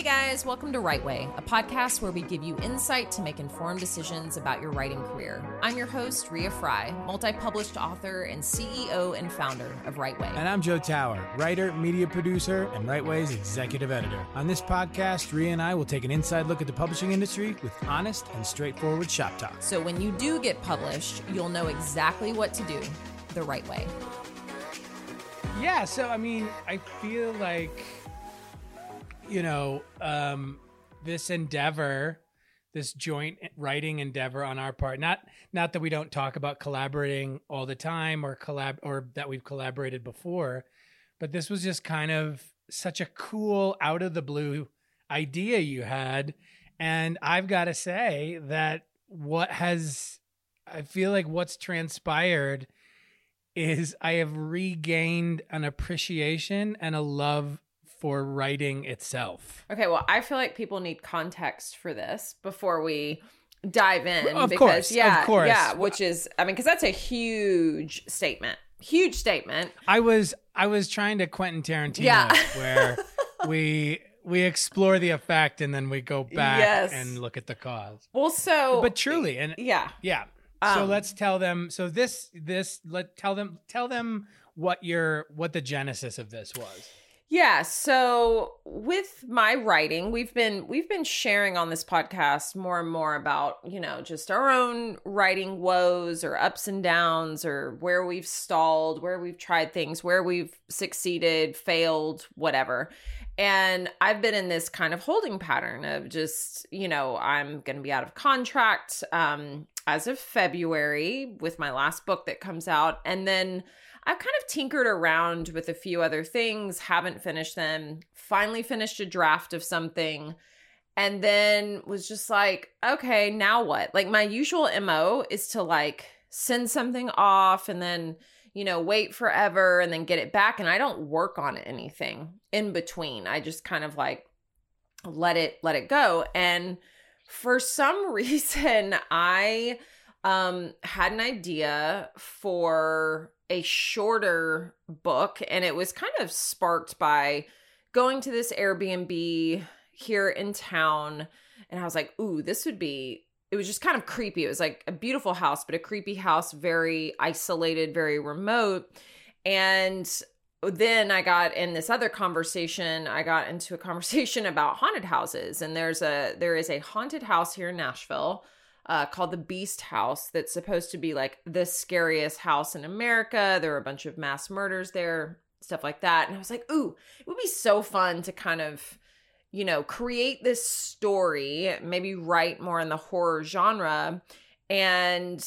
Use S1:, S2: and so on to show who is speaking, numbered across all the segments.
S1: Hey guys, welcome to Write Way, a podcast where we give you insight to make informed decisions about your writing career. I'm your host, Rea Frey, multi published author and CEO and founder of Write Way.
S2: And I'm Joe Tower, writer, media producer, and Write Way's executive editor. On this podcast, Ria and I will take an inside look at the publishing industry with honest and straightforward shop talk.
S1: So when you do get published, you'll know exactly what to do the right way.
S2: Yeah, so I mean, I feel like you know, um, this endeavor, this joint writing endeavor on our part, not not that we don't talk about collaborating all the time or collab or that we've collaborated before, but this was just kind of such a cool out of the blue idea you had. And I've got to say that what has I feel like what's transpired is I have regained an appreciation and a love for writing itself.
S1: Okay, well, I feel like people need context for this before we dive in.
S2: Of because, course,
S1: yeah,
S2: of course.
S1: yeah, which is, I mean, because that's a huge statement, huge statement.
S2: I was, I was trying to Quentin Tarantino,
S1: yeah.
S2: where we we explore the effect and then we go back yes. and look at the cause.
S1: Well, so,
S2: but truly, and
S1: yeah,
S2: yeah. So um, let's tell them. So this, this, let tell them, tell them what your what the genesis of this was.
S1: Yeah, so with my writing, we've been we've been sharing on this podcast more and more about, you know, just our own writing woes or ups and downs or where we've stalled, where we've tried things, where we've succeeded, failed, whatever. And I've been in this kind of holding pattern of just, you know, I'm going to be out of contract um as of February with my last book that comes out and then I've kind of tinkered around with a few other things, haven't finished them, finally finished a draft of something, and then was just like, okay, now what? Like, my usual MO is to like send something off and then, you know, wait forever and then get it back. And I don't work on anything in between. I just kind of like let it, let it go. And for some reason, I um had an idea for a shorter book and it was kind of sparked by going to this Airbnb here in town and I was like, "Ooh, this would be it was just kind of creepy. It was like a beautiful house, but a creepy house, very isolated, very remote. And then I got in this other conversation, I got into a conversation about haunted houses. And there's a there is a haunted house here in Nashville uh, called the Beast House that's supposed to be like the scariest house in America. There were a bunch of mass murders there, stuff like that. And I was like, ooh, it would be so fun to kind of, you know, create this story, maybe write more in the horror genre and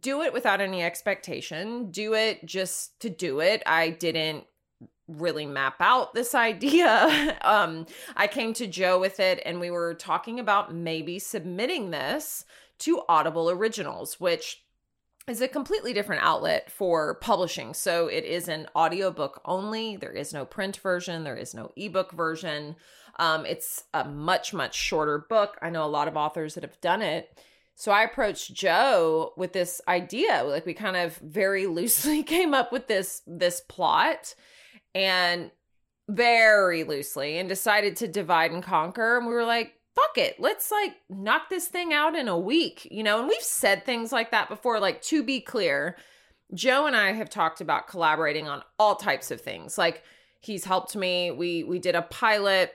S1: do it without any expectation. Do it just to do it. I didn't really map out this idea. um, I came to Joe with it and we were talking about maybe submitting this to Audible Originals, which is a completely different outlet for publishing. So it is an audiobook only. There is no print version, there is no ebook version. Um, it's a much, much shorter book. I know a lot of authors that have done it. So I approached Joe with this idea. Like we kind of very loosely came up with this this plot and very loosely and decided to divide and conquer. And we were like, fuck it, let's like knock this thing out in a week, you know? And we've said things like that before. Like, to be clear, Joe and I have talked about collaborating on all types of things. Like, he's helped me. We we did a pilot.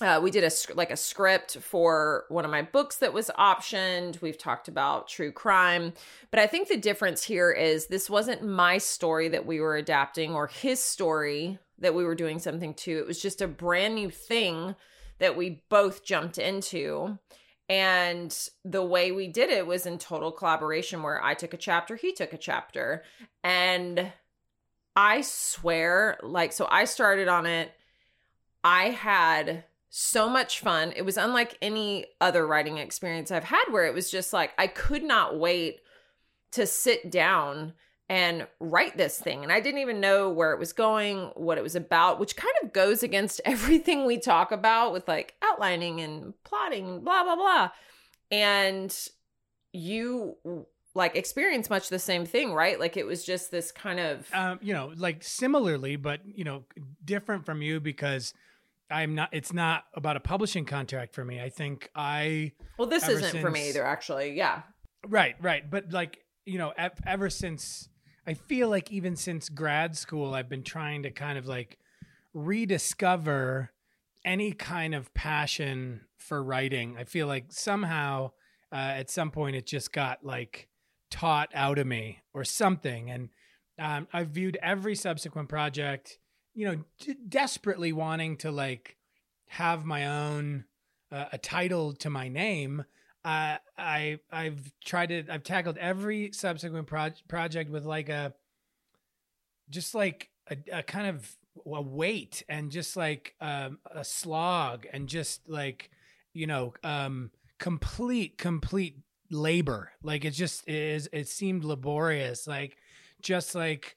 S1: Uh, we did a like a script for one of my books that was optioned. We've talked about true crime, but I think the difference here is this wasn't my story that we were adapting or his story that we were doing something to. It was just a brand new thing that we both jumped into. And the way we did it was in total collaboration where I took a chapter, he took a chapter. And I swear, like, so I started on it. I had so much fun. It was unlike any other writing experience I've had where it was just like I could not wait to sit down and write this thing. And I didn't even know where it was going, what it was about, which kind of goes against everything we talk about with like outlining and plotting, blah, blah, blah. And you like experience much the same thing, right? Like it was just this kind of
S2: um, you know, like similarly, but you know, different from you because I'm not. It's not about a publishing contract for me. I think I.
S1: Well, this isn't for me either, actually. Yeah.
S2: Right, right. But like, you know, ev- ever since I feel like even since grad school, I've been trying to kind of like rediscover any kind of passion for writing. I feel like somehow uh, at some point it just got like taught out of me or something. And um, I've viewed every subsequent project, you know, d- desperately wanting to like have my own uh, a title to my name. I I've tried to I've tackled every subsequent proj- project with like a just like a, a kind of a weight and just like um, a slog and just like you know um, complete complete labor. Like it just is it seemed laborious like just like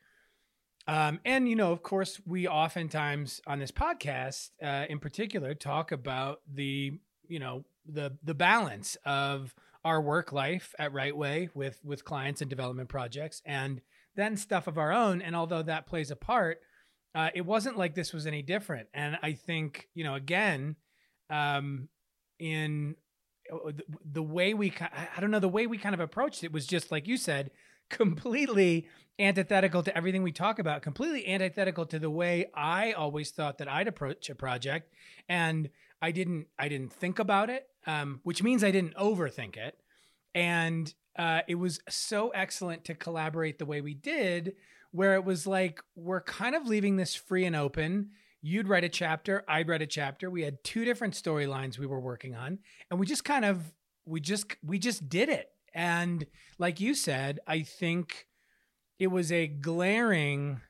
S2: um, and you know of course we oftentimes on this podcast uh, in particular talk about the you know the the balance of our work life at Write Way with with clients and development projects and then stuff of our own. And although that plays a part uh, it wasn't like this was any different. And i think you know again um in uh, the, the way we I I don't know the way we kind of approached it was just like you said completely antithetical to everything we talk about completely antithetical to the way i always thought that i'd approach a project. And i didn't i didn't think about it um, which means i didn't overthink it. And uh, it was so excellent to collaborate the way we did where it was like we're kind of leaving this free and open. You'd write a chapter i'd write a chapter. We had two different storylines we were working on and we just kind of we just we just did it. And like you said i think it was a glaring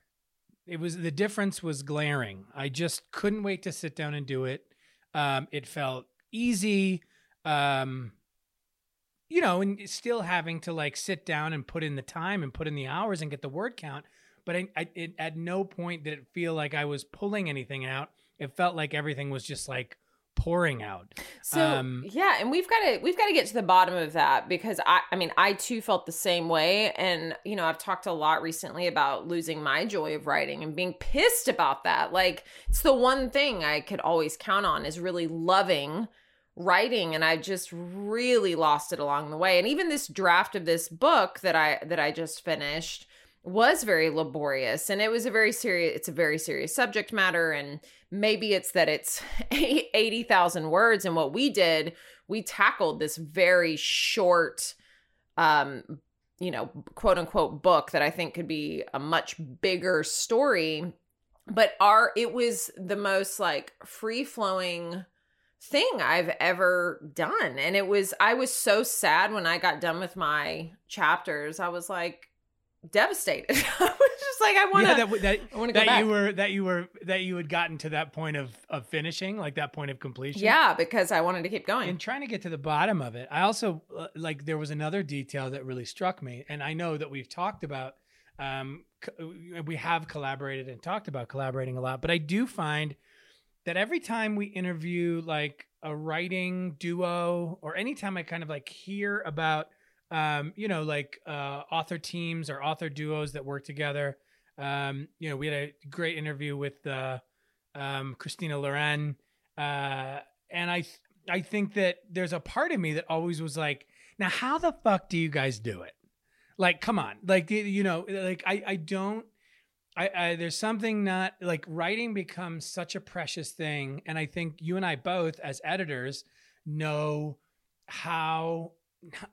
S2: it was the difference was glaring. I just couldn't wait to sit down and do it. Um, it felt easy um, you know and still having to like sit down and put in the time and put in the hours and get the word count but I, I it, at no point did it feel like i was pulling anything out. It felt like everything was just like pouring out
S1: So
S2: Um,
S1: yeah, and we've got to we've got to get to the bottom of that because I I mean I too felt the same way and you know I've talked a lot recently about losing my joy of writing and being pissed about that. Like it's the one thing I could always count on is really loving writing and I just really lost it along the way. And even this draft of this book that I that I just finished was very laborious and it was a very serious it's a very serious subject matter and maybe it's that it's 80,000 words and what we did we tackled this very short um you know quote unquote book that I think could be a much bigger story but our it was the most like free flowing thing I've ever done and it was I was so sad when I got done with my chapters. I was like devastated I was just like I want to
S2: yeah, that, that,
S1: I want to go
S2: that
S1: back.
S2: you were that you were that you had gotten to that point of of finishing like that point of completion
S1: Yeah, because I wanted to keep going.
S2: and trying to get to the bottom of it i also uh, like there was another detail that really struck me and i know that we've talked about um we have collaborated and talked about collaborating a lot but i do find that every time we interview like a writing duo or anytime i kind of like hear about um you know like uh author teams or author duos that work together. Um you know we had a great interview with uh um Christina Lauren. Uh and i th- i think that there's a part of me that always was like now how the fuck do you guys do it? Like come on. Like you- know like i i don't I, I there's something not like writing becomes such a precious thing. And i think you and i both as editors know how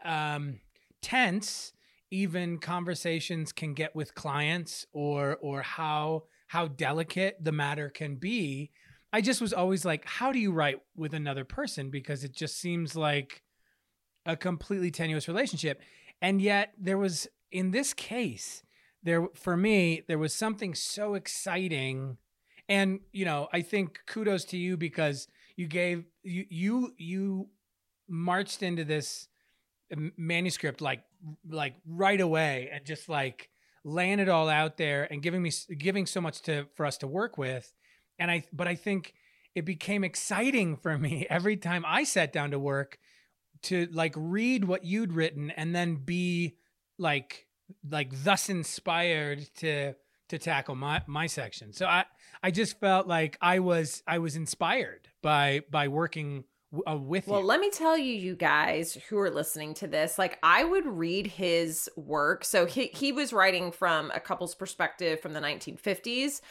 S2: um tense even conversations can get with clients or or how how delicate the matter can be. I just was always like how do you write with another person? Because it just seems like a completely tenuous relationship. And yet there was in this case there for me there was something so exciting. And you know i think kudos to you because you gave you you you marched into this manuscript like like right away and just like laying it all out there and giving me giving so much to for us to work with and i but i think it became exciting for me every time i sat down to work to like read what you'd written and then be like like thus inspired to to tackle my my section. So I I just felt like I was I was inspired by by working uh, with
S1: well,
S2: you.
S1: let me tell you, you guys who are listening to this, like I would read his work. So he he was writing from a couple's perspective from the 1950s.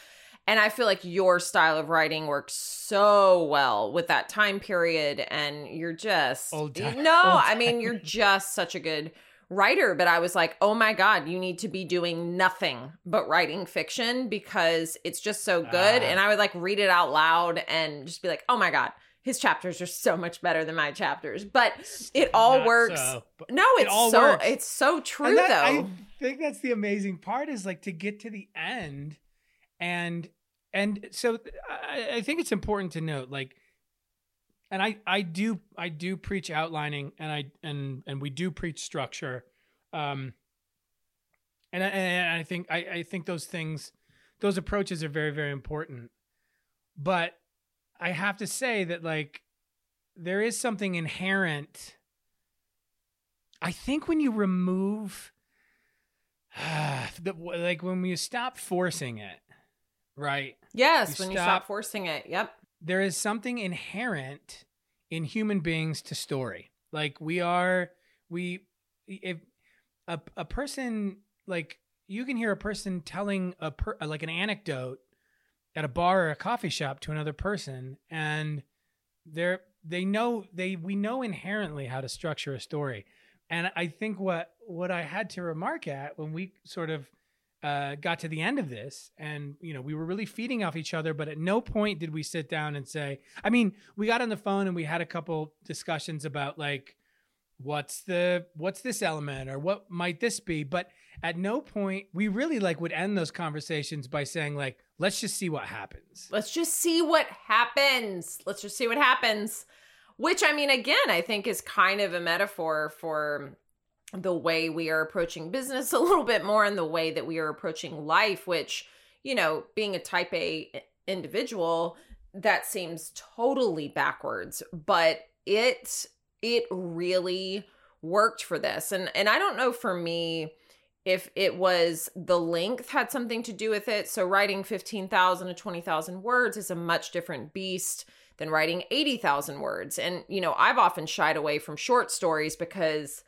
S1: And I feel like your style of writing works so well with that time period. And you're just
S2: Old time-
S1: no,
S2: old
S1: I mean you're just such a good writer. But I was like, oh my god, you need to be doing nothing but writing fiction because it's just so good.
S2: Ah.
S1: and I would like read it out loud and just be like, oh my god, his chapters are so much better than my chapters. But it all
S2: Not
S1: works.
S2: so,
S1: No,
S2: It
S1: it's
S2: all
S1: so
S2: works.
S1: it's so true
S2: that-
S1: though.
S2: I think that's the amazing part is like to get to the end, and and so I, I think it's important to note like, and I I do I do preach outlining, and I and and we do preach structure, um, and I, and I think I I think those things, those approaches are very very important, but I have to say that like there is something inherent. I think when you remove the, like when you stop forcing it, right?
S1: yes,
S2: you
S1: when you
S2: stop-
S1: stop forcing it. Yep.
S2: There is something inherent in human beings to story. Like we are, we, if a, a person, like you can hear a person telling a per, like an anecdote at a bar or a coffee shop to another person and they're, they know, they, we know inherently how to structure a story. And I think what, what I had to remark at when we sort of uh, got to the end of this and you know we were really feeding off each other but at no point did we sit down and say i mean we got on the phone and we had a couple discussions about like what's the what's this element or what might this be but at no point we really like would end those conversations by saying like let's just see what happens
S1: Let's just see what happens. Let's just see what happens. Which I mean, again, I think is kind of a metaphor for the way we are approaching business a little bit more and the way that we are approaching life, which, you know, being a type A individual, that seems totally backwards. But it it really worked for this. And and I don't know for me if it was the length had something to do with it. So writing 15,000 to 20,000 words is a much different beast than writing 80,000 words. And, you know, I've often shied away from short stories because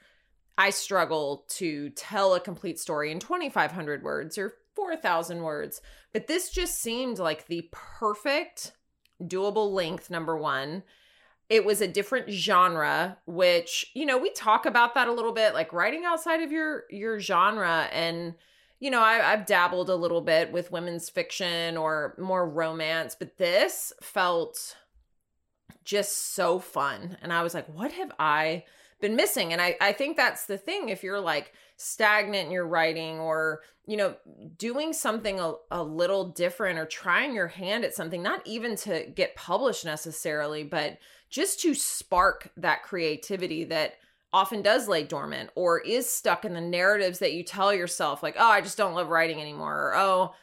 S1: I struggle to tell a complete story in 2,500 words or 4,000 words. But this just seemed like the perfect doable length, number one. It was a different genre, which, you know, we talk about that a little bit, like writing outside of your your genre. And, you know, I, I've dabbled a little bit with women's fiction or more romance, but this felt just so fun. And I was like, what have I been missing? And I, I think that's the thing. If you're like stagnant in your writing or, you know, doing something a, a little different or trying your hand at something, not even to get published necessarily, but just to spark that creativity that often does lay dormant or is stuck in the narratives that you tell yourself, like, oh, I just don't love writing anymore. Or, oh,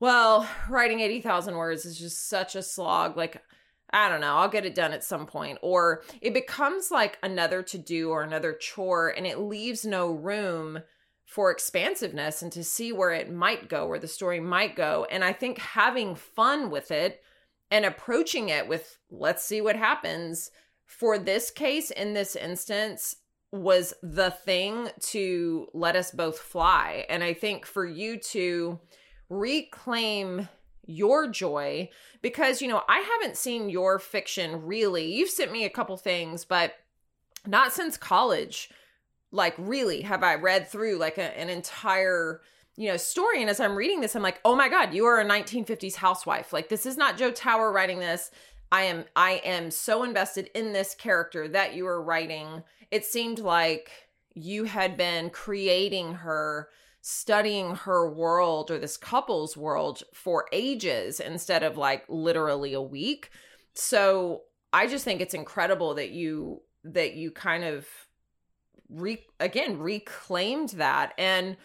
S1: well, writing 80,000 words is just such a slog. Like, I don't know, I'll get it done at some point. Or it becomes like another to do or another chore, and it leaves no room for expansiveness and to see where it might go, where the story might go. And I think having fun with it and approaching it with, let's see what happens for this case in this instance was the thing to let us both fly. And I think for you to reclaim your joy because you know I haven't seen your fiction really. You've sent me a couple things, but not since college. Like really have I read through like a, an entire you know story and as I'm reading this I'm like, "Oh my god, you are a 1950s housewife. Like this is not Joe Tower writing this. I am I am so invested in this character that you are writing. It seemed like you had been creating her studying her world or this couple's world for ages instead of like literally a week. So I just think it's incredible that you that you kind of re again reclaimed that and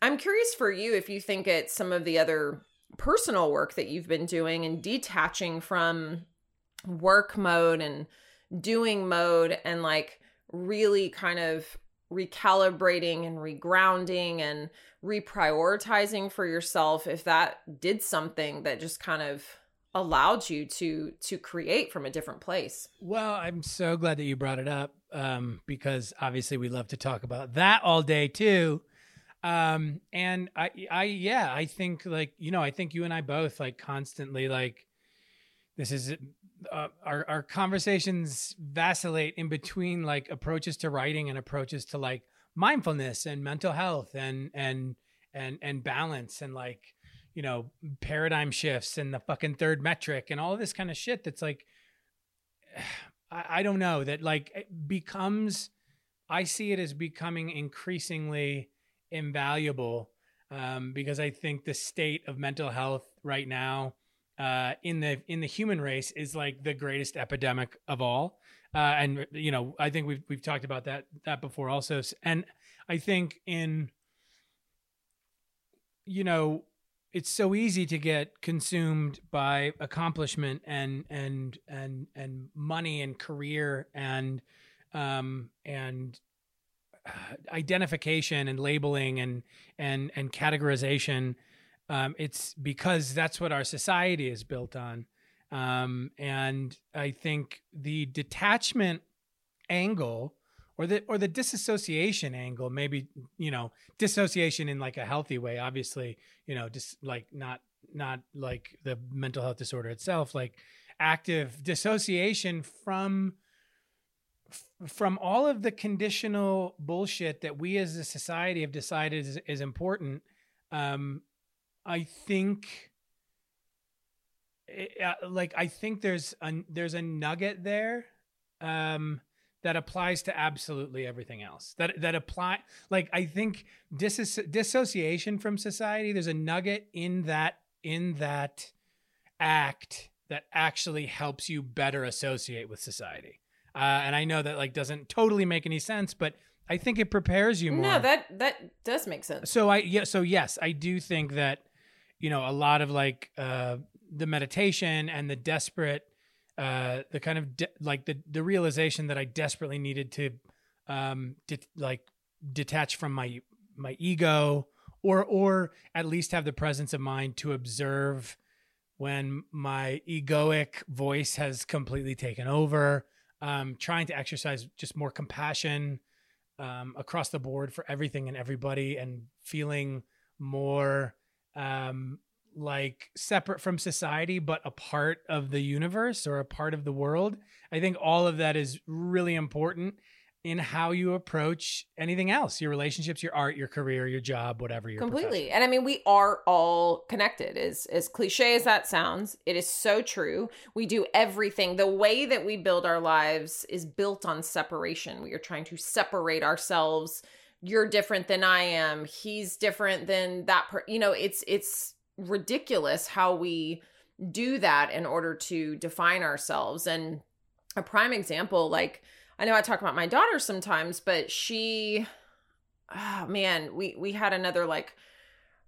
S1: I'm curious for you if you think it's some of the other personal work that you've been doing and detaching from work mode and doing mode and like really kind of recalibrating and regrounding and reprioritizing for yourself if that did something that just kind of allowed you to to create from a different place?
S2: Well i'm so glad that you brought it up um, because obviously we love to talk about that all day too um, and i i yeah i think like you know i think you and i both like constantly like this is uh, our our conversations vacillate in between like approaches to writing and approaches to like mindfulness and mental health and and and and balance and like you know paradigm shifts and the fucking third metric and all this kind of shit that's like I, I don't know that like becomes I see it as becoming increasingly invaluable um, because I think the state of mental health right now uh, in the in the human race is like the greatest epidemic of all. Uh, and you know, I think we've we've talked about that that before also. And I think in you know, it's so easy to get consumed by accomplishment and and and and money and career and um and identification and labeling and and and categorization um, it's because that's what our society is built on. Um, and I think the detachment angle or the or the disassociation angle, maybe, you know, dissociation in like a healthy way, obviously, you know, just like not not like the mental health disorder itself, like active dissociation from from all of the conditional bullshit that we as a society have decided is, is important um, I think it, uh, like I think there's a there's a nugget there um that applies to absolutely everything else. That that apply like I think dis- dissociation from society there's a nugget in that in that act that actually helps you better associate with society. Uh, and I know that like doesn't totally make any sense, but I think it prepares you more.
S1: No, that that does make sense.
S2: So I yeah, so yes, I do think that you know a lot of like uh the meditation and the desperate uh the kind of de- like the the realization that I desperately needed to um de- like detach from my my ego or or at least have the presence of mind to observe when my egoic voice has completely taken over um trying to exercise just more compassion um across the board for everything and everybody and feeling more um, like separate from society, but a part of the universe or a part of the world. I think all of that is really important in how you approach anything else your relationships your art your career your job whatever your
S1: completely and i mean we are all connected as as cliche as that sounds it is so true we do everything the way that we build our lives is built on separation we are trying to separate ourselves you're different than I am. He's different than that. Per-. You know, it's it's ridiculous how we do that in order to define ourselves. And a prime example, like I know I talk about my daughter sometimes, but she, oh man, we we had another like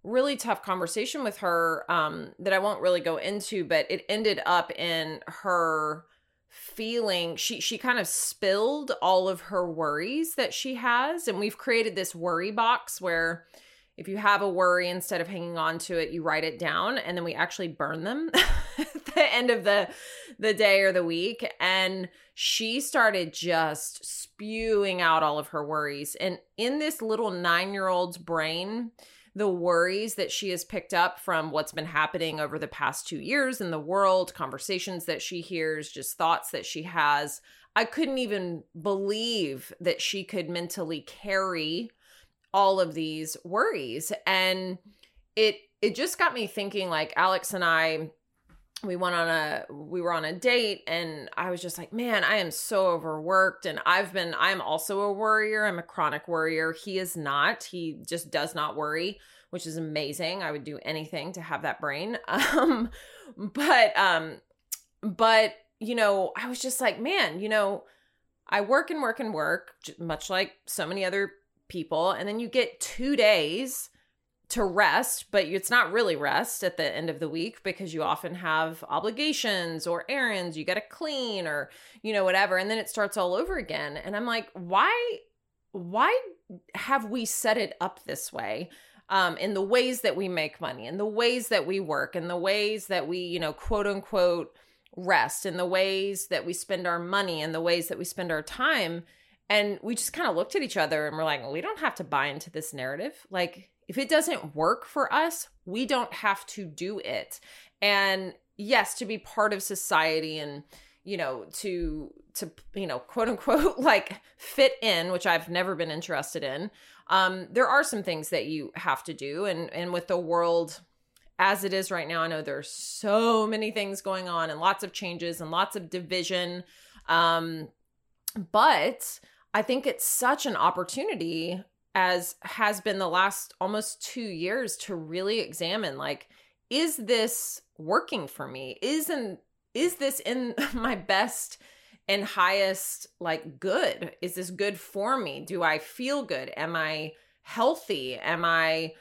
S1: really tough conversation with her um that I won't really go into, but it ended up in her feeling she she kind of spilled all of her worries that she has and we've created this worry box where if you have a worry instead of hanging on to it you write it down and then we actually burn them at the end of the the day or the week and she started just spewing out all of her worries and in this little 9-year-old's brain the worries that she has picked up from what's been happening over the past two years in the world, conversations that she hears, just thoughts that she has. I couldn't even believe that she could mentally carry all of these worries. And it it just got me thinking like Alex and I we went on a we were on a date and i was just like man i am so overworked. And i've been i'm also a worrier. I'm a chronic worrier. He is not. He just does not worry which is amazing. I would do anything to have that brain. Um but um but you know i was just like man you know i work and work and work much like so many other people and then you get 2 days to rest, but it's not really rest at the end of the week because you often have obligations or errands you got to clean or, you know, whatever. And then it starts all over again. And I'm like, why? why have we set it up this way? Um, in the ways that we make money, in the ways that we work, in the ways that we, you know, quote unquote, rest, in the ways that we spend our money, in the ways that we spend our time. And we just kind of looked at each other and we're like, we don't have to buy into this narrative. Like, if it doesn't work for us, we don't have to do it. And yes, to be part of society and, you know, to to you know quote unquote like fit in which i've never been interested in um there are some things that you have to do and and with the world as it is right now i know there's so many things going on and lots of changes and lots of division um but i think it's such an opportunity as has been the last almost 2 years to really examine like is this working for me? Isn't is this in my best and highest like good? Is this good for me? Do i feel good? Am i healthy? Am i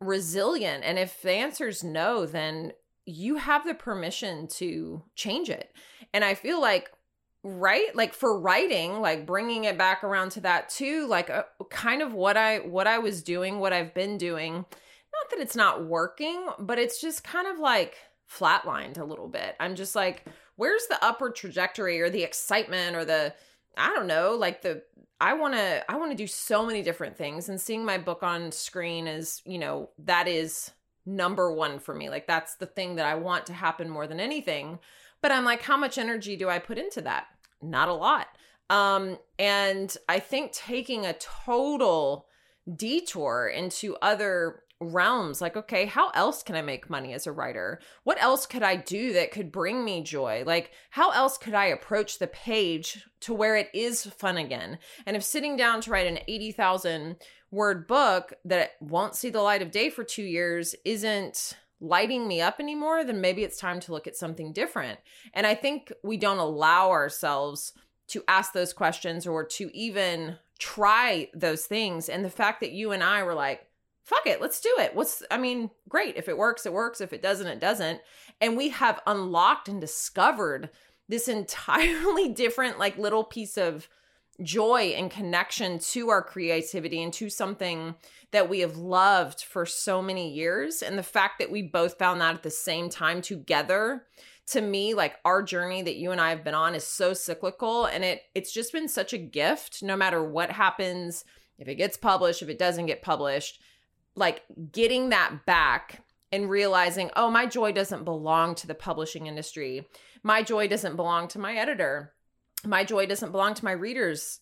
S1: resilient? And if the answer is no then you have the permission to change it. And i feel like right like for writing like bringing it back around to that too like uh, kind of what i what i was doing what i've been doing not that it's not working but it's just kind of like flatlined a little bit i'm just like where's the upward trajectory or the excitement or the I don't know, like the I want to I want to do so many different things and seeing my book on screen is, you know, that is number 1 for me. Like that's the thing that I want to happen more than anything. But I'm like how much energy do I put into that? Not a lot. Um and I think taking a total detour into other realms like okay how else can i make money as a writer what else could i do that could bring me joy like how else could i approach the page to where it is fun again and if sitting down to write an 80,000 word book that won't see the light of day for 2 years isn't lighting me up anymore then maybe it's time to look at something different and i think we don't allow ourselves to ask those questions or to even try those things and the fact that you and I were like fuck it, let's do it. What's, I mean, great. If it works, it works. If it doesn't, it doesn't. And we have unlocked and discovered this entirely different, like, little piece of joy and connection to our creativity and to something that we have loved for so many years. And the fact that we both found that at the same time together to me like our journey that you and I have been on is so cyclical and it it's just been such a gift no matter what happens if it gets published if it doesn't get published like getting that back and realizing, oh, my joy doesn't belong to the publishing industry. My joy doesn't belong to my editor. My joy doesn't belong to my readers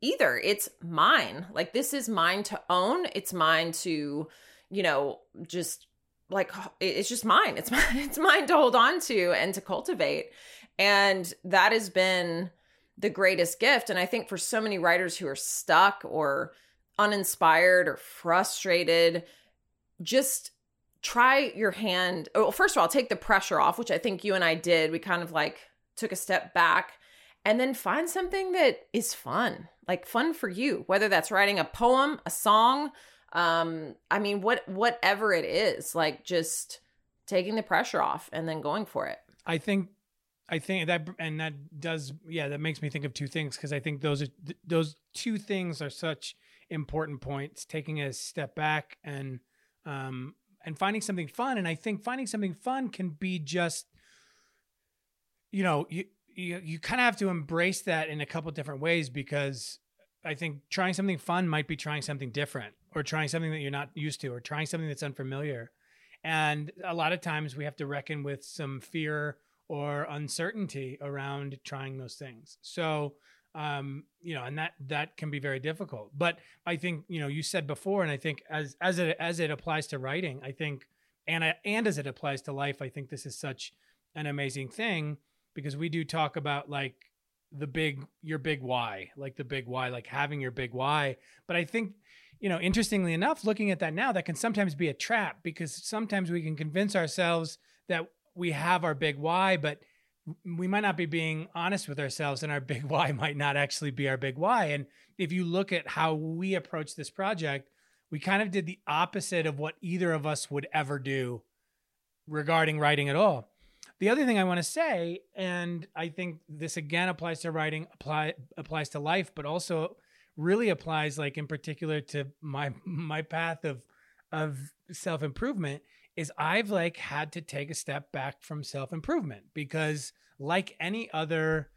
S1: either. It's mine. Like, this is mine to own. It's mine to, you know, just like it's just mine. It's mine. It's mine to hold on to and to cultivate. And that has been the greatest gift. And I think for so many writers who are stuck or uninspired or frustrated, just try your hand. Oh, well, first of all, take the pressure off, which I think you and I did. We kind of like took a step back and then find something that is fun, like fun for you, whether that's writing a poem, a song, um, I mean, what whatever it is, like just taking the pressure off and then going for it.
S2: I think I think that and that does yeah that makes me think of two things because I think those are those two things are such important points taking a step back and um and finding something fun and i think finding something fun can be just you know you you, you kind of have to embrace that in a couple different ways because i think trying something fun might be trying something different or trying something that you're not used to or trying something that's unfamiliar. And a lot of times we have to reckon with some fear or uncertainty around trying those things. So um you know and that that can be very difficult. But i think you know you said before and i think as as it as it applies to writing i think and I, and as it applies to life i think this is such an amazing thing because we do talk about like the big your big why like the big why like having your big why. But i think you know interestingly enough looking at that now that can sometimes be a trap because sometimes we can convince ourselves that we have our big why but we might not be being honest with ourselves and our big why might not actually be our big why. And if you look at how we approach this project we kind of did the opposite of what either of us would ever do regarding writing at all the other thing i want to say and i think this again applies to writing apply applies to life but also really applies like in particular to my my path of of self-improvement is I've like had to take a step back from self-improvement because like any other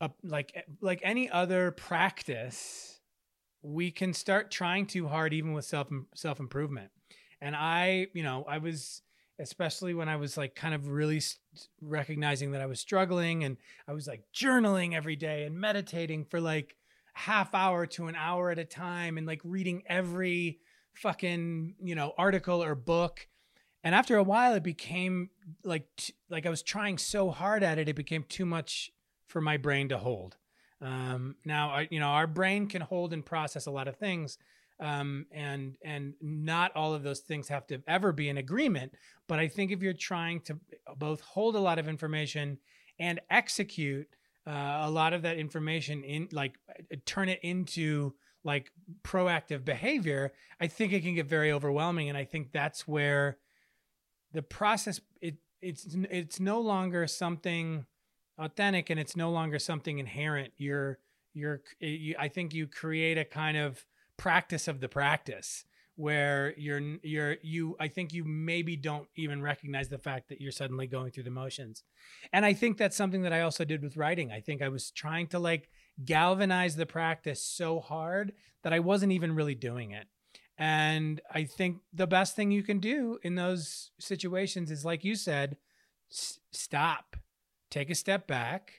S2: uh, like like any other practice we can start trying too hard even with self self-improvement. And I, you know, I was especially when I was like kind of really recognizing that I was struggling and I was like journaling every day and meditating for like half hour to an hour at a time and like reading every fucking, you know, article or book. And after a while it became like t- like I was trying so hard at it it became too much for my brain to hold. Um, now, I, you know, our brain can hold and process a lot of things, um, and and not all of those things have to ever be in agreement. But I think if you're trying to both hold a lot of information and execute uh, a lot of that information in like turn it into like proactive behavior, I think it can get very overwhelming, and I think that's where the process it it's it's no longer something authentic and it's no longer something inherent you're you're you, i think you create a kind of practice of the practice where you're you're you i think you maybe don't even recognize the fact that you're suddenly going through the motions. And i think that's something that i also did with writing. I think i was trying to like galvanize the practice so hard that i wasn't even really doing it. And i think the best thing you can do in those situations is like you said s- stop take a step back,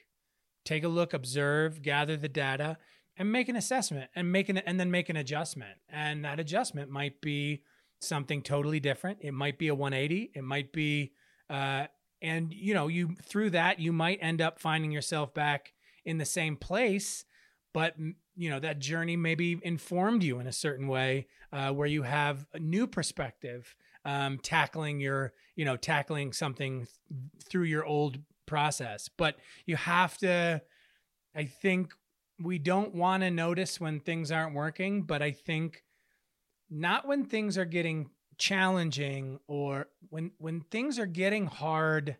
S2: take a look, observe, gather the data, and make an assessment and make an and then make an adjustment. And that adjustment might be something totally different. It might be a 180. It might be uh, and you know, you through that you might end up finding yourself back in the same place, but you know that journey maybe informed you in a certain way uh, where you have a new perspective um, tackling your you know tackling something th- through your old process. But you have to, I think we don't want to notice when things aren't working, but I think not when things are getting challenging or when when things are getting hard.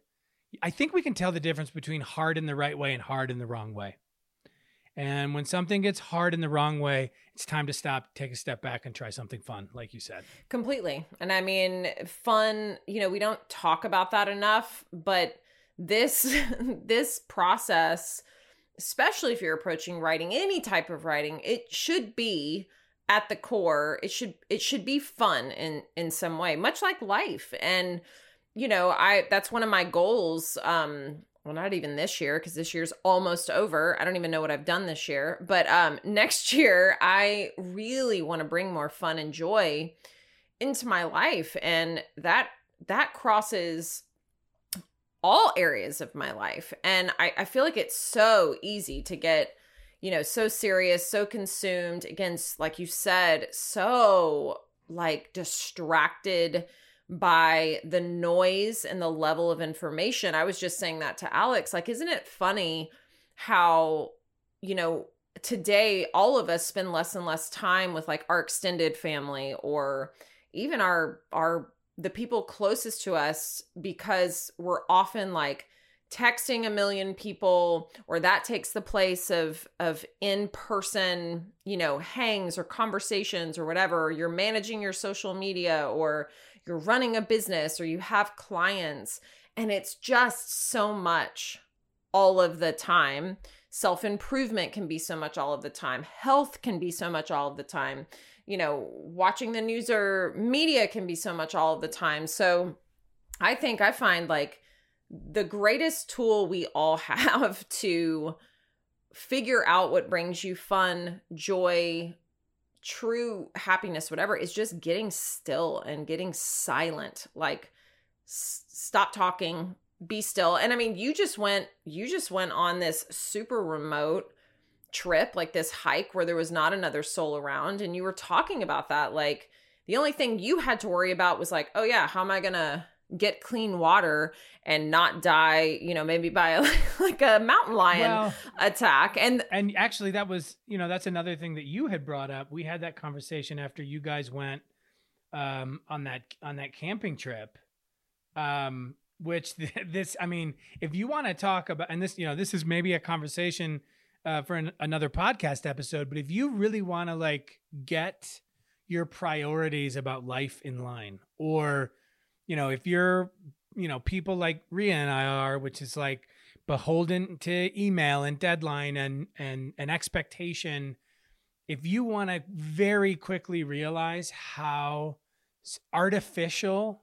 S2: I think we can tell the difference between hard in the right way and hard in the wrong way. And when something gets hard in the wrong way, it's time to stop, take a step back, and try something fun, like you said.
S1: Completely. And I mean, fun, you know, we don't talk about that enough, but this this process especially if you're approaching writing any type of writing it should be at the core it should it should be fun in in some way much like life. And you know i that's one of my goals um well not even this year because this year's almost over. I don't even know what i've done this year. But um next year i really want to bring more fun and joy into my life. And that that crosses all areas of my life. And I, I feel like it's so easy to get, you know, so serious, so consumed against, like you said, so like distracted by the noise and the level of information. I was just saying that to Alex. Like, isn't it funny how, you know, today all of us spend less and less time with like our extended family or even our our the people closest to us because we're often like texting a million people or that takes the place of of in-person you know hangs or conversations or whatever you're managing your social media or you're running a business or you have clients and it's just so much all of the time self-improvement can be so much all of the time health can be so much all of the time you know, watching the news or media can be so much all of the time. So I think I find like the greatest tool we all have to figure out what brings you fun, joy, true happiness, whatever, is just getting still and getting silent. Like, s- stop talking, be still. And I mean, you just went, you just went on this super remote trip, like this hike where there was not another soul around. And you were talking about that. Like the only thing you had to worry about was like, oh, yeah, how am I going to get clean water and not die you know maybe by a, like a mountain lion well, attack and
S2: and actually that was you know that's another thing that you had brought up we had that conversation after you guys went um on that on that camping trip um which this i mean if you want to talk about and this you know this is maybe a conversation uh, for an, another podcast episode. But if you really want to like get your priorities about life in line, or you know, if you're you know people like Rea and I are, which is like beholden to email and deadline and and an expectation if you want to very quickly realize how artificial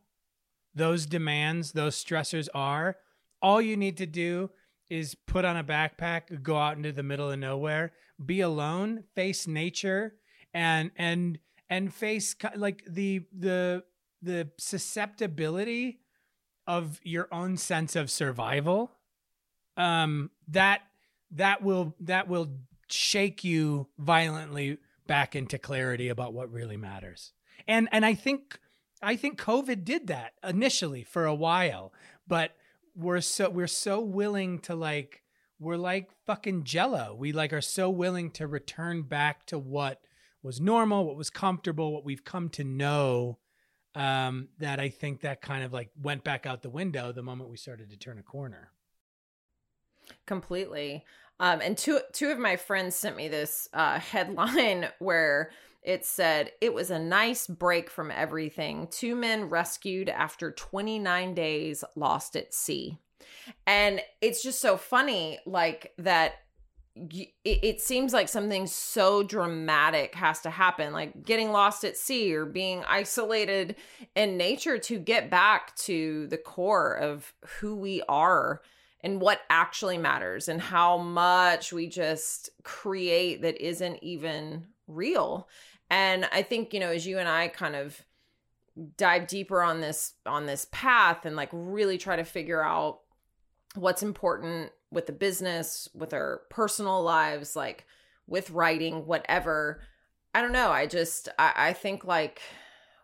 S2: those demands those stressors are all you need to do is put on a backpack go out into the middle of nowhere be alone face nature and and and face like the the the susceptibility of your own sense of survival um, that that will that will shake you violently back into clarity about what really matters. And and I think I think COVID did that initially for a while, but we're so we're so willing to like we're like fucking jello. We like are so willing to return back to what was normal, what was comfortable, what we've come to know um, that I think that kind of like went back out the window the moment we started to turn a corner.
S1: Completely. Um, and two two of my friends sent me this uh, headline where it said it was a nice break from everything. Two men rescued after 29 days lost at sea. And it's just so funny, like that. It, seems like something so dramatic has to happen, like getting lost at sea or being isolated in nature to get back to the core of who we are and what actually matters and how much we just create that isn't even real. And I think, you know, as you and I kind of dive deeper on this on this path and like really try to figure out what's important with the business, with our personal lives, like with writing, whatever. I don't know. I just I, I think like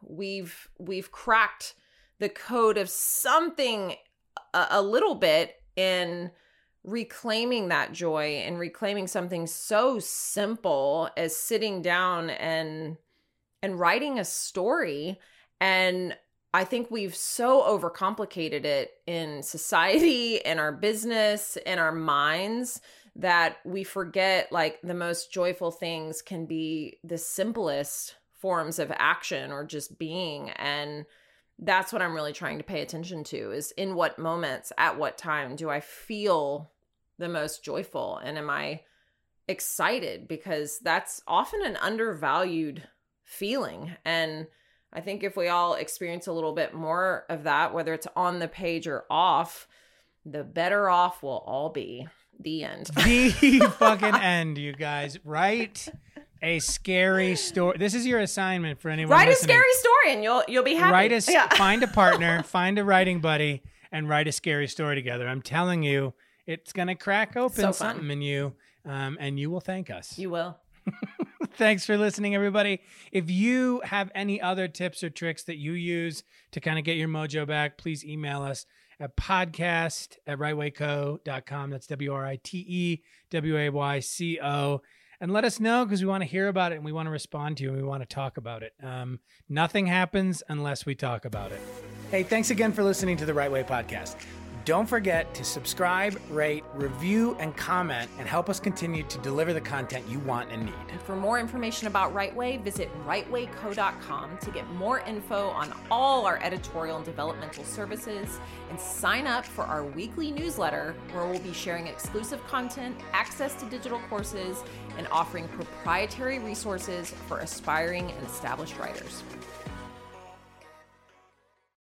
S1: we've we've cracked the code of something a, a little bit in reclaiming that joy and reclaiming something so simple as sitting down and and writing a story and I think we've so overcomplicated it in society, in our business, in our minds that we forget like the most joyful things can be the simplest forms of action or just being. And that's what I'm really trying to pay attention to is in what moments, at what time do I feel the most joyful? And am I excited? Because that's often an undervalued feeling. And I think if we all experience a little bit more of that, whether it's on the page or off, the better off we'll all be. The end.
S2: The fucking end, you guys. Right? a scary story. This is your assignment for anyone.
S1: Write
S2: listening.
S1: a scary story, and you'll you'll be happy.
S2: Write a yeah. find a partner, find a writing buddy, and write a scary story together. I'm telling you, it's gonna crack open so something in you, um, and you will thank us.
S1: You will.
S2: Thanks for listening, everybody. If you have any other tips or tricks that you use to kind of get your mojo back, please email us at podcast at writewayco.com. That's W R I T E W A Y C O and let us know because we want to hear about it and we want to respond to you and we want to talk about it. Um, nothing happens unless we talk about it. Hey, thanks again for listening to the Write Way podcast. Don't forget to subscribe, rate, review, and comment and help us continue to deliver the content you want and need.
S1: For more information about Write Way, visit writewayco.com to get more info on all our editorial and developmental services and sign up for our weekly newsletter where we'll be sharing exclusive content, access to digital courses, and offering proprietary resources for aspiring and established writers.